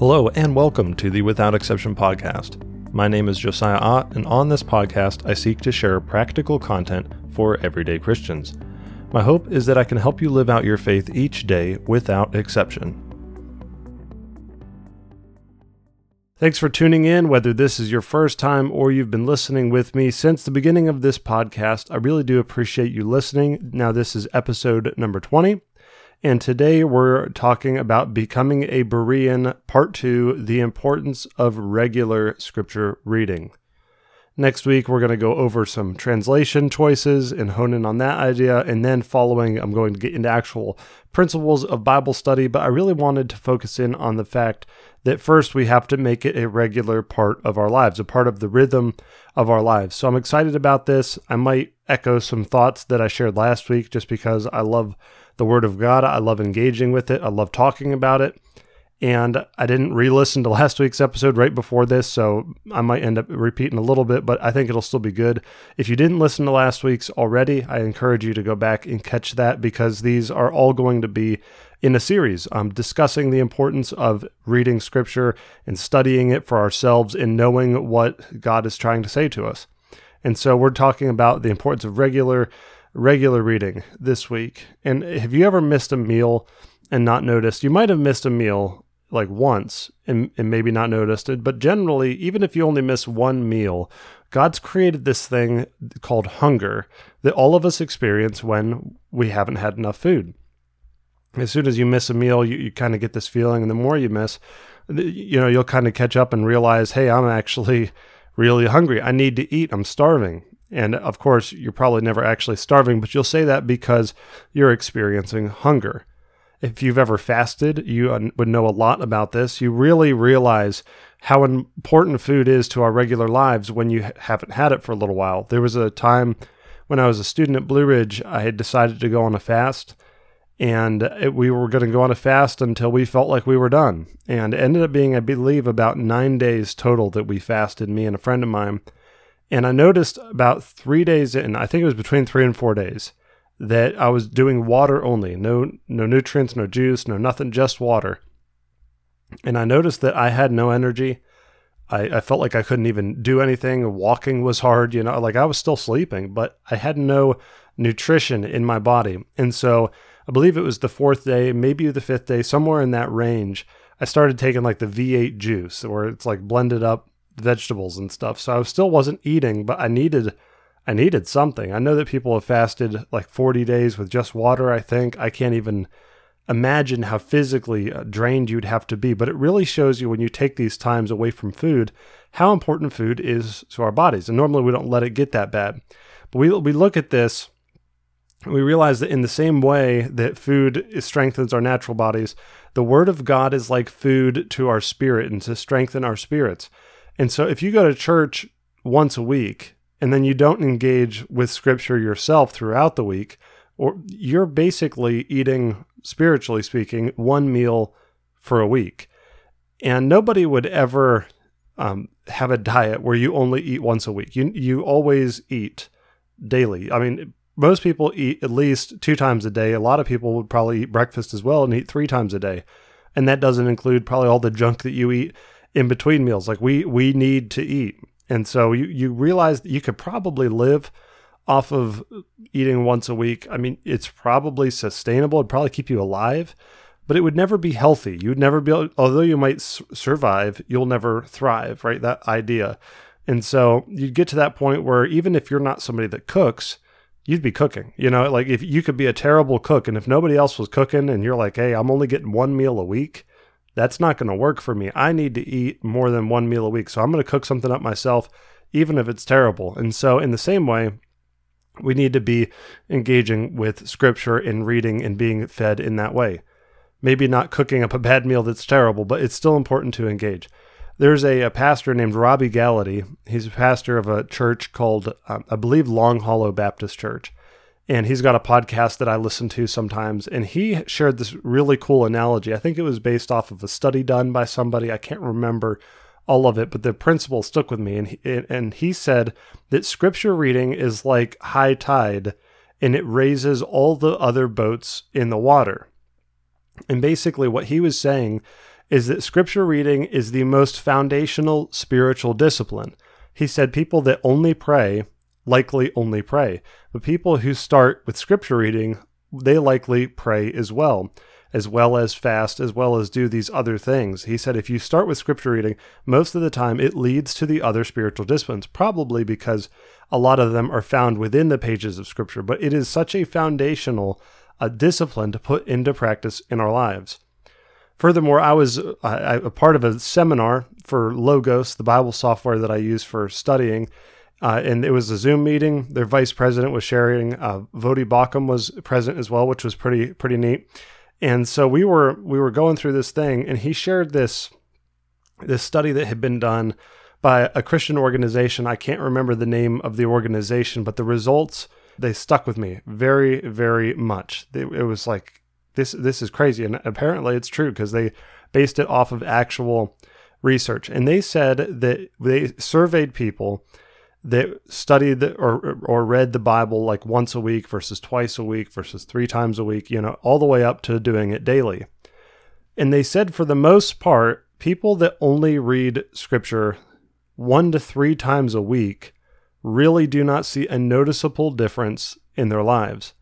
Hello, and welcome to the Without Exception podcast. My name is Josiah Ott, and on this podcast, I seek to share practical content for everyday Christians. My hope is that I can help you live out your faith each day without exception. Thanks for tuning in, whether this is your first time or you've been listening with me since the beginning of this podcast. I really do appreciate you listening. Now, this is episode number 20. And today we're talking about becoming a Berean, part two the importance of regular scripture reading. Next week, we're going to go over some translation choices and hone in on that idea. And then, following, I'm going to get into actual principles of Bible study. But I really wanted to focus in on the fact that first we have to make it a regular part of our lives, a part of the rhythm of our lives. So I'm excited about this. I might echo some thoughts that I shared last week just because I love the Word of God. I love engaging with it, I love talking about it. And I didn't re listen to last week's episode right before this, so I might end up repeating a little bit, but I think it'll still be good. If you didn't listen to last week's already, I encourage you to go back and catch that because these are all going to be in a series um, discussing the importance of reading scripture and studying it for ourselves and knowing what God is trying to say to us. And so we're talking about the importance of regular regular reading this week. And have you ever missed a meal and not noticed? You might have missed a meal like once and, and maybe not noticed it, but generally, even if you only miss one meal, God's created this thing called hunger that all of us experience when we haven't had enough food. As soon as you miss a meal, you, you kind of get this feeling, and the more you miss, you know, you'll kind of catch up and realize, hey, I'm actually really hungry. I need to eat. I'm starving. And of course, you're probably never actually starving, but you'll say that because you're experiencing hunger. If you've ever fasted, you would know a lot about this. You really realize how important food is to our regular lives when you haven't had it for a little while. There was a time when I was a student at Blue Ridge, I had decided to go on a fast, and it, we were going to go on a fast until we felt like we were done. And ended up being, I believe, about nine days total that we fasted, me and a friend of mine. And I noticed about three days in, I think it was between three and four days, that I was doing water only. No no nutrients, no juice, no nothing, just water. And I noticed that I had no energy. I, I felt like I couldn't even do anything. Walking was hard, you know, like I was still sleeping, but I had no nutrition in my body. And so I believe it was the fourth day, maybe the fifth day, somewhere in that range. I started taking like the V8 juice, where it's like blended up vegetables and stuff. So I still wasn't eating, but I needed I needed something. I know that people have fasted like 40 days with just water, I think. I can't even imagine how physically uh, drained you'd have to be, but it really shows you when you take these times away from food how important food is to our bodies. And normally we don't let it get that bad. But we we look at this we realize that in the same way that food strengthens our natural bodies, the word of God is like food to our spirit and to strengthen our spirits. And so if you go to church once a week and then you don't engage with scripture yourself throughout the week, or you're basically eating, spiritually speaking, one meal for a week. And nobody would ever um, have a diet where you only eat once a week. You you always eat daily. I mean, most people eat at least two times a day. A lot of people would probably eat breakfast as well and eat three times a day, and that doesn't include probably all the junk that you eat in between meals. Like we we need to eat. And so you, you realize you could probably live off of eating once a week. I mean, it's probably sustainable. It'd probably keep you alive, but it would never be healthy. You'd never be, although you might survive, you'll never thrive, right? That idea. And so you'd get to that point where even if you're not somebody that cooks, you'd be cooking. You know, like if you could be a terrible cook and if nobody else was cooking and you're like, hey, I'm only getting one meal a week, that's not going to work for me. I need to eat more than one meal a week. So I'm going to cook something up myself, even if it's terrible. And so, in the same way, we need to be engaging with scripture and reading and being fed in that way. Maybe not cooking up a bad meal that's terrible, but it's still important to engage. There's a, a pastor named Robby Gallaty. He's a pastor of a church called, um, I believe, Long Hollow Baptist Church and he's got a podcast that I listen to sometimes. And he shared this really cool analogy. I think it was based off of a study done by somebody. I can't remember all of it, but the principle stuck with me. And he, and he said that scripture reading is like high tide, and it raises all the other boats in the water. And basically, what he was saying is that scripture reading is the most foundational spiritual discipline. He said people that only pray likely only pray, but people who start with scripture reading, they likely pray as well as well as fast, as well as do these other things. He said if you start with scripture reading, most of the time it leads to the other spiritual disciplines, probably because a lot of them are found within the pages of scripture, but it is such a foundational uh, discipline to put into practice in our lives. Furthermore, I was a part of a seminar for Logos, the Bible software that I use for studying. Uh, and it was a Zoom meeting. Their vice president was sharing. Uh, Voddie Baucham was present as well, which was pretty pretty neat. And so we were we were going through this thing, and he shared this this study that had been done by a Christian organization. I can't remember the name of the organization, but the results they stuck with me very very much. It, it was like this this is crazy, and apparently it's true because they based it off of actual research, and they said that they surveyed people that studied or or read the Bible like once a week versus twice a week versus three times a week, you know, all the way up to doing it daily. And they said for the most part, people that only read scripture one to three times a week really do not see a noticeable difference in their lives.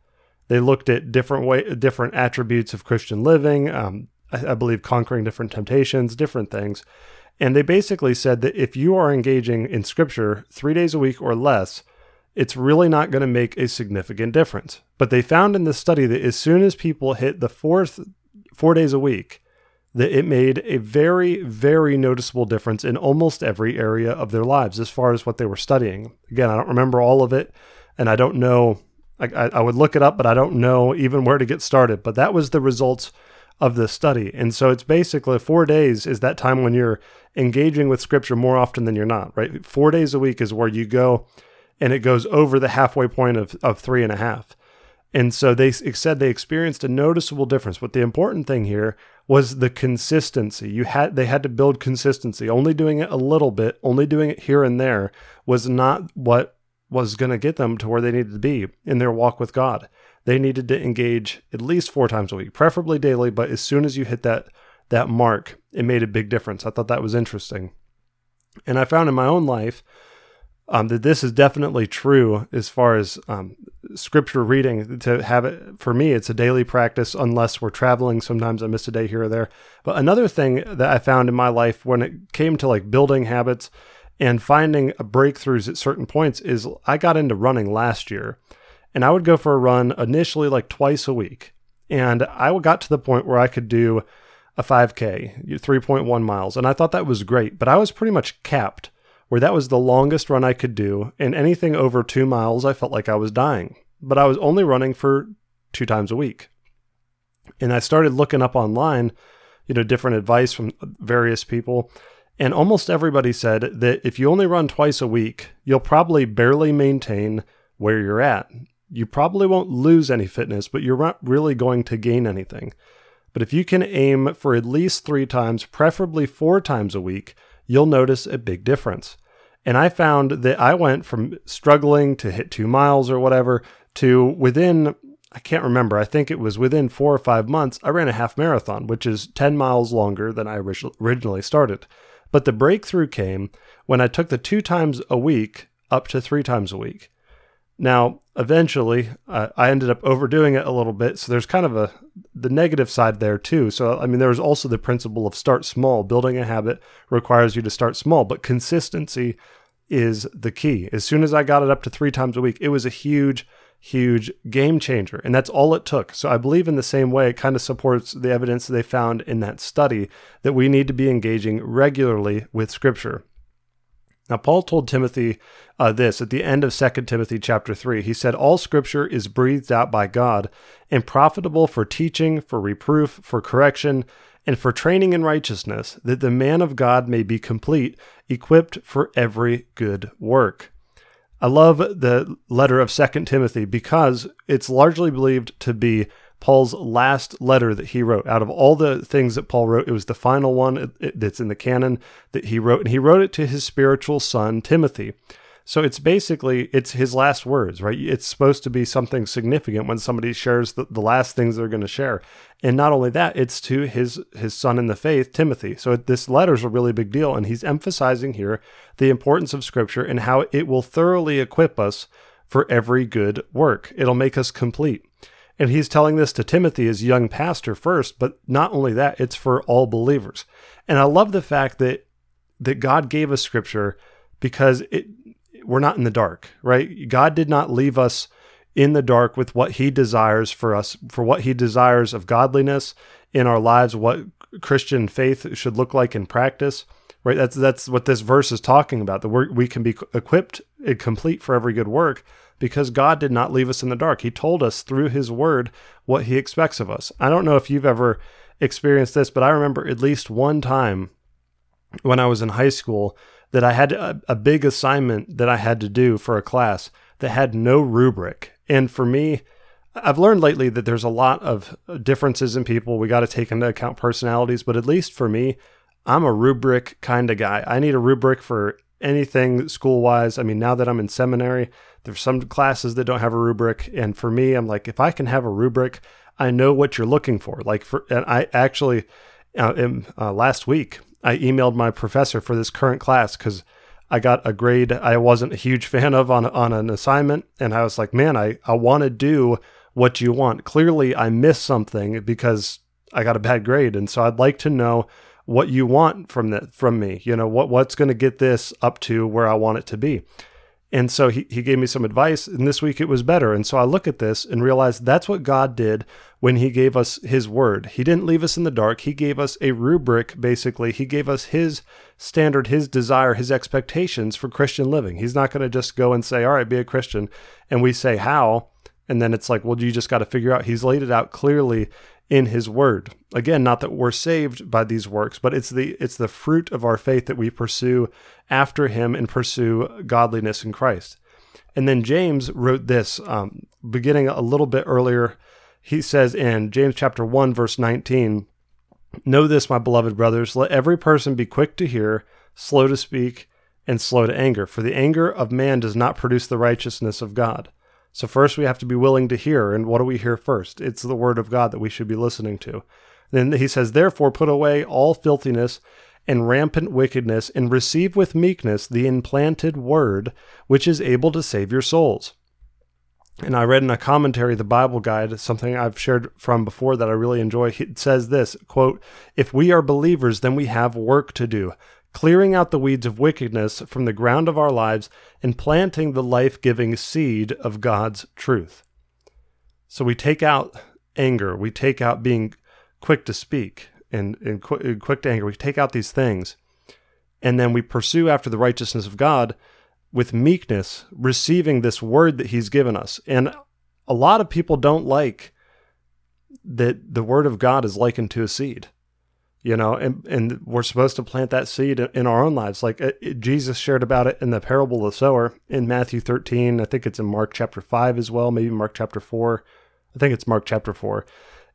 They looked at different way, different attributes of Christian living. Um, I, I believe conquering different temptations, different things, and they basically said that if you are engaging in scripture three days a week or less, it's really not going to make a significant difference. But they found in this study that as soon as people hit the fourth four days a week, that it made a very, very noticeable difference in almost every area of their lives as far as what they were studying. Again, I don't remember all of it, and I don't know. I, I would look it up, but I don't know even where to get started. But that was the results of the study. And so it's basically four days is that time when you're engaging with scripture more often than you're not, right? Four days a week is where you go and it goes over the halfway point of, of three and a half. And so they said they experienced a noticeable difference. But the important thing here was the consistency. You had they had to build consistency. Only doing it a little bit, only doing it here and there was not what was going to get them to where they needed to be in their walk with God they needed to engage at least four times a week, preferably daily. But as soon as you hit that that mark, it made a big difference. I thought that was interesting, and I found in my own life um, that this is definitely true as far as um, scripture reading. To have it for me, it's a daily practice unless we're traveling. Sometimes I miss a day here or there. But another thing that I found in my life when it came to like building habits and finding breakthroughs at certain points is I got into running last year and I would go for a run initially like twice a week. And I got to the point where I could do a 5K, 3.1 miles. And I thought that was great, but I was pretty much capped where that was the longest run I could do. And anything over two miles, I felt like I was dying. But I was only running for two times a week. And I started looking up online, you know, different advice from various people. And almost everybody said that if you only run twice a week, you'll probably barely maintain where you're at you probably won't lose any fitness, but you're not really going to gain anything. But if you can aim for at least three times, preferably four times a week, you'll notice a big difference. And I found that I went from struggling to hit two miles or whatever to within, I can't remember, I think it was within four or five months, I ran a half marathon, which is 10 miles longer than I originally started. But the breakthrough came when I took the two times a week up to three times a week. Now, eventually, uh, I ended up overdoing it a little bit. So there's kind of a the negative side there too. So I mean, there's also the principle of start small. Building a habit requires you to start small, but consistency is the key. As soon as I got it up to three times a week, it was a huge, huge game changer, and that's all it took. So I believe in the same way, it kind of supports the evidence they found in that study that we need to be engaging regularly with Scripture. Now, Paul told Timothy uh, this at the end of 2 Timothy chapter 3. He said, All scripture is breathed out by God and profitable for teaching, for reproof, for correction, and for training in righteousness, that the man of God may be complete, equipped for every good work. I love the letter of 2 Timothy because it's largely believed to be Paul's last letter that he wrote. Out of all the things that Paul wrote, it was the final one that's in the canon that he wrote, and he wrote it to his spiritual son, Timothy. So it's basically it's his last words, right? It's supposed to be something significant when somebody shares the, the last things they're going to share. And not only that, it's to his his son in the faith, Timothy. So this letter is a really big deal and he's emphasizing here the importance of scripture and how it will thoroughly equip us for every good work. It'll make us complete. And he's telling this to Timothy as young pastor first, but not only that, it's for all believers. And I love the fact that that God gave us scripture because it we're not in the dark, right? God did not leave us in the dark with what he desires for us, for what he desires of godliness in our lives, what Christian faith should look like in practice, right? That's that's what this verse is talking about. The we can be equipped and complete for every good work because God did not leave us in the dark. He told us through his word what he expects of us. I don't know if you've ever experienced this, but I remember at least one time when I was in high school that I had a, a big assignment that I had to do for a class that had no rubric. And for me, I've learned lately that there's a lot of differences in people. We got to take into account personalities, but at least for me, I'm a rubric kind of guy. I need a rubric for anything school wise. I mean, now that I'm in seminary, there's some classes that don't have a rubric. And for me, I'm like, if I can have a rubric, I know what you're looking for. Like, for, and I actually, uh, in, uh, last week, I emailed my professor for this current class because I got a grade I wasn't a huge fan of on on an assignment, and I was like, man, I I want to do what you want. Clearly, I missed something because I got a bad grade, and so I'd like to know what you want from that from me. You know what what's going to get this up to where I want it to be. And so he, he gave me some advice, and this week it was better. And so I look at this and realize that's what God did when he gave us his word. He didn't leave us in the dark. He gave us a rubric, basically. He gave us his standard, his desire, his expectations for Christian living. He's not going to just go and say, All right, be a Christian. And we say, How? And then it's like, Well, you just got to figure out. He's laid it out clearly in his word. Again, not that we're saved by these works, but it's the it's the fruit of our faith that we pursue after him and pursue godliness in Christ. And then James wrote this, um, beginning a little bit earlier. He says in James chapter 1, verse 19, Know this, my beloved brothers, let every person be quick to hear, slow to speak, and slow to anger, for the anger of man does not produce the righteousness of God. So, first we have to be willing to hear. And what do we hear first? It's the word of God that we should be listening to. Then he says, Therefore, put away all filthiness and rampant wickedness, and receive with meekness the implanted word, which is able to save your souls. And I read in a commentary, the Bible Guide, something I've shared from before that I really enjoy. It says this quote, If we are believers, then we have work to do clearing out the weeds of wickedness from the ground of our lives and planting the life giving seed of God's truth. So we take out anger, we take out being quick to speak and, and, qu- and quick to anger, we take out these things, and then we pursue after the righteousness of God with meekness, receiving this word that He's given us. And a lot of people don't like that the word of God is likened to a seed you know and and we're supposed to plant that seed in our own lives. Like it, uh, jesus shared about it in the parable of the sower in matthew 13 i think it's in mark chapter 5 as well maybe mark chapter 4 i think it's mark chapter 4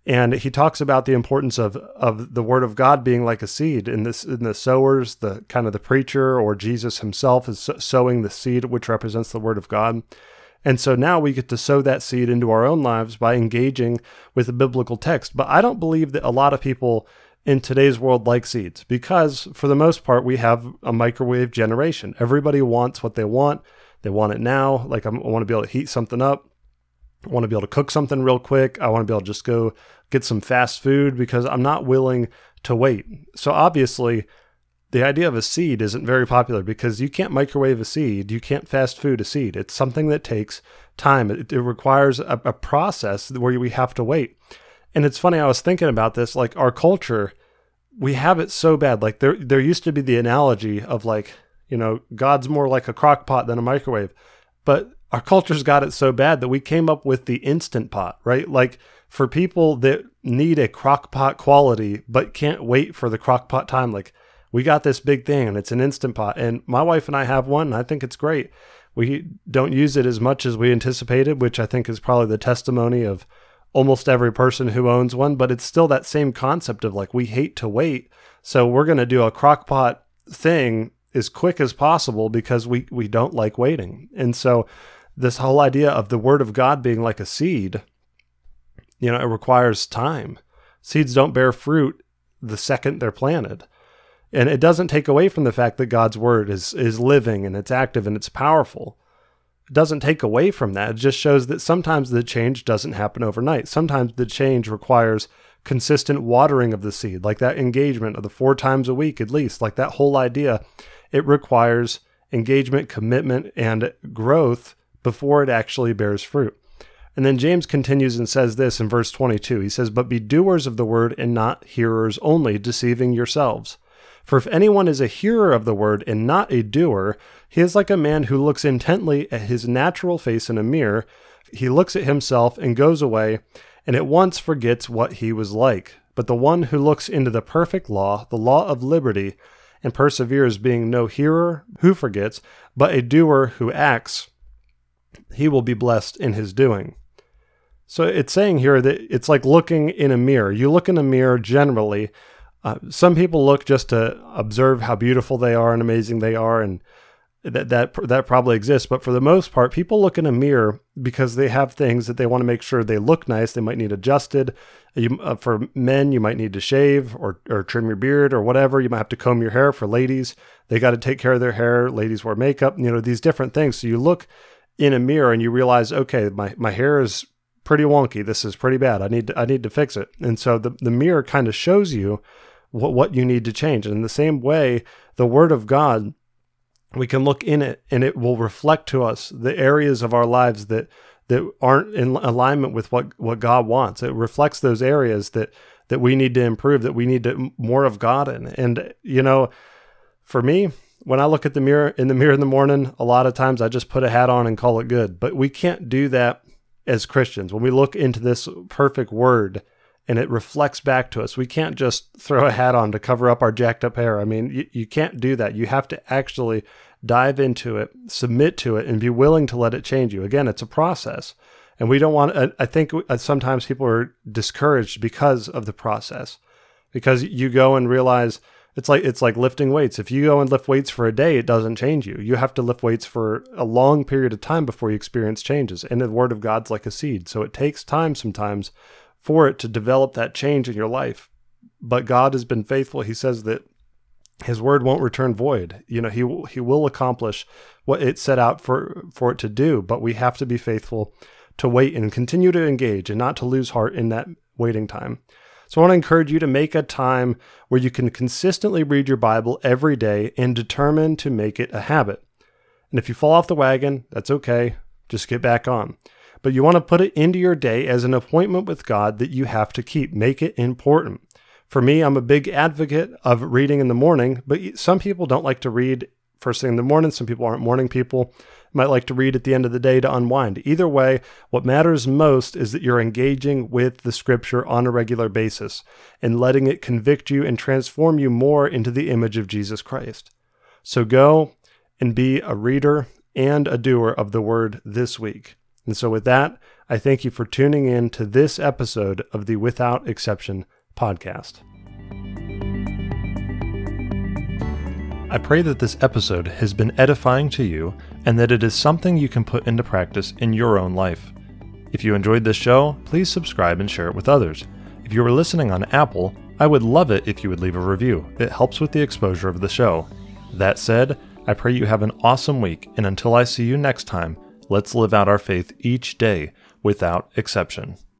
and he talks about the importance of of the word of god being like a seed in this in the sowers the kind of the preacher or jesus himself is sowing the seed which represents the word of god. And so now we get to sow that seed into our own lives by engaging with the biblical text. But I don't believe that a lot of people in today's world like seeds because for the most part we have a microwave generation. Everybody wants what they want. They want it now. Like i want to be able to heat something up. I want to be able to cook something real quick. I want to be able to just go get some fast food because i'm not willing to wait. So obviously the idea of a seed isn't very popular because you can't microwave a seed. You can't fast food a seed. It's something that takes time. It, it requires a, a process where we have to wait and it's funny, I was thinking about this, like our culture, we have it so bad. Like there there used to be the analogy of like, you know, God's more like a crock pot than a microwave. But our culture's got it so bad that we came up with the instant pot, right? Like for people that need a crock pot quality but can't wait for the crock pot time, like we got this big thing and it's an instant pot. And my wife and I have one, and I think it's great. We don't use it as much as we anticipated, which I think is probably the testimony of almost every person who owns one, but it's still that same concept of like we hate to wait, so we're going to do a crockpot thing as quick as possible because we we don't like waiting. And so this whole idea of the word of God being like a seed, you know, it requires time. Seeds don't bear fruit the second they're planted. And it doesn't take away from the fact that God's word is is living and it's active and it's powerful. Doesn't take away from that. It just shows that sometimes the change doesn't happen overnight. Sometimes the change requires consistent watering of the seed, like that engagement of the four times a week at least, like that whole idea. It requires engagement, commitment, and growth before it actually bears fruit. And then James continues and says this in verse 22. He says, But be doers of the word and not hearers only, deceiving yourselves. For if anyone is a hearer of the word and not a doer, he is like a man who looks intently at his natural face in a mirror. He looks at himself and goes away, and at once forgets what he was like. But the one who looks into the perfect law, the law of liberty, and perseveres, being no hearer who forgets, but a doer who acts, he will be blessed in his doing. So it's saying here that it's like looking in a mirror. You look in a mirror generally uh, some people look just to observe how beautiful they are and amazing they are, and that that that probably exists. But for the most part, people look in a mirror because they have things that they want to make sure they look nice. They might need adjusted. You, uh, for men, you might need to shave or or trim your beard or whatever. You might have to comb your hair. For ladies, they got to take care of their hair. Ladies wear makeup. You know these different things. So you look in a mirror and you realize, okay, my my hair is pretty wonky. This is pretty bad. I need to, I need to fix it. And so the the mirror kind of shows you what, what you need to change. And in the same way, the Word of God, we can look in it and it will reflect to us the areas of our lives that that aren't in alignment with what, what God wants. It reflects those areas that that we need to improve, that we need to more of God in. And you know, for me, when I look at the mirror in the mirror in the morning, a lot of times I just put a hat on and call it good. But we can't do that as Christians. When we look into this perfect word, and it reflects back to us. We can't just throw a hat on to cover up our jacked up hair. I mean, you, you can't do that. You have to actually dive into it, submit to it, and be willing to let it change you. Again, it's a process. And we don't want, I think uh, sometimes people are discouraged because of the process, because you go and realize it's like it's like lifting weights. If you go and lift weights for a day, it doesn't change you. You have to lift weights for a long period of time before you experience changes. And the word of God's like a seed. So it takes time sometimes for it to develop that change in your life. But God has been faithful. He says that his word won't return void. You know, he he will accomplish what it set out for for it to do, but we have to be faithful to wait and continue to engage and not to lose heart in that waiting time. So I want to encourage you to make a time where you can consistently read your Bible every day and determine to make it a habit. And if you fall off the wagon, that's okay. Just get back on but you want to put it into your day as an appointment with God that you have to keep. Make it important. For me, I'm a big advocate of reading in the morning, but some people don't like to read first thing in the morning. Some people aren't morning people, might like to read at the end of the day to unwind. Either way, what matters most is that you're engaging with the scripture on a regular basis and letting it convict you and transform you more into the image of Jesus Christ. So go and be a reader and a doer of the word this week. And so, with that, I thank you for tuning in to this episode of the Without Exception podcast. I pray that this episode has been edifying to you and that it is something you can put into practice in your own life. If you enjoyed this show, please subscribe and share it with others. If you are listening on Apple, I would love it if you would leave a review. It helps with the exposure of the show. That said, I pray you have an awesome week, and until I see you next time, Let's live out our faith each day without exception.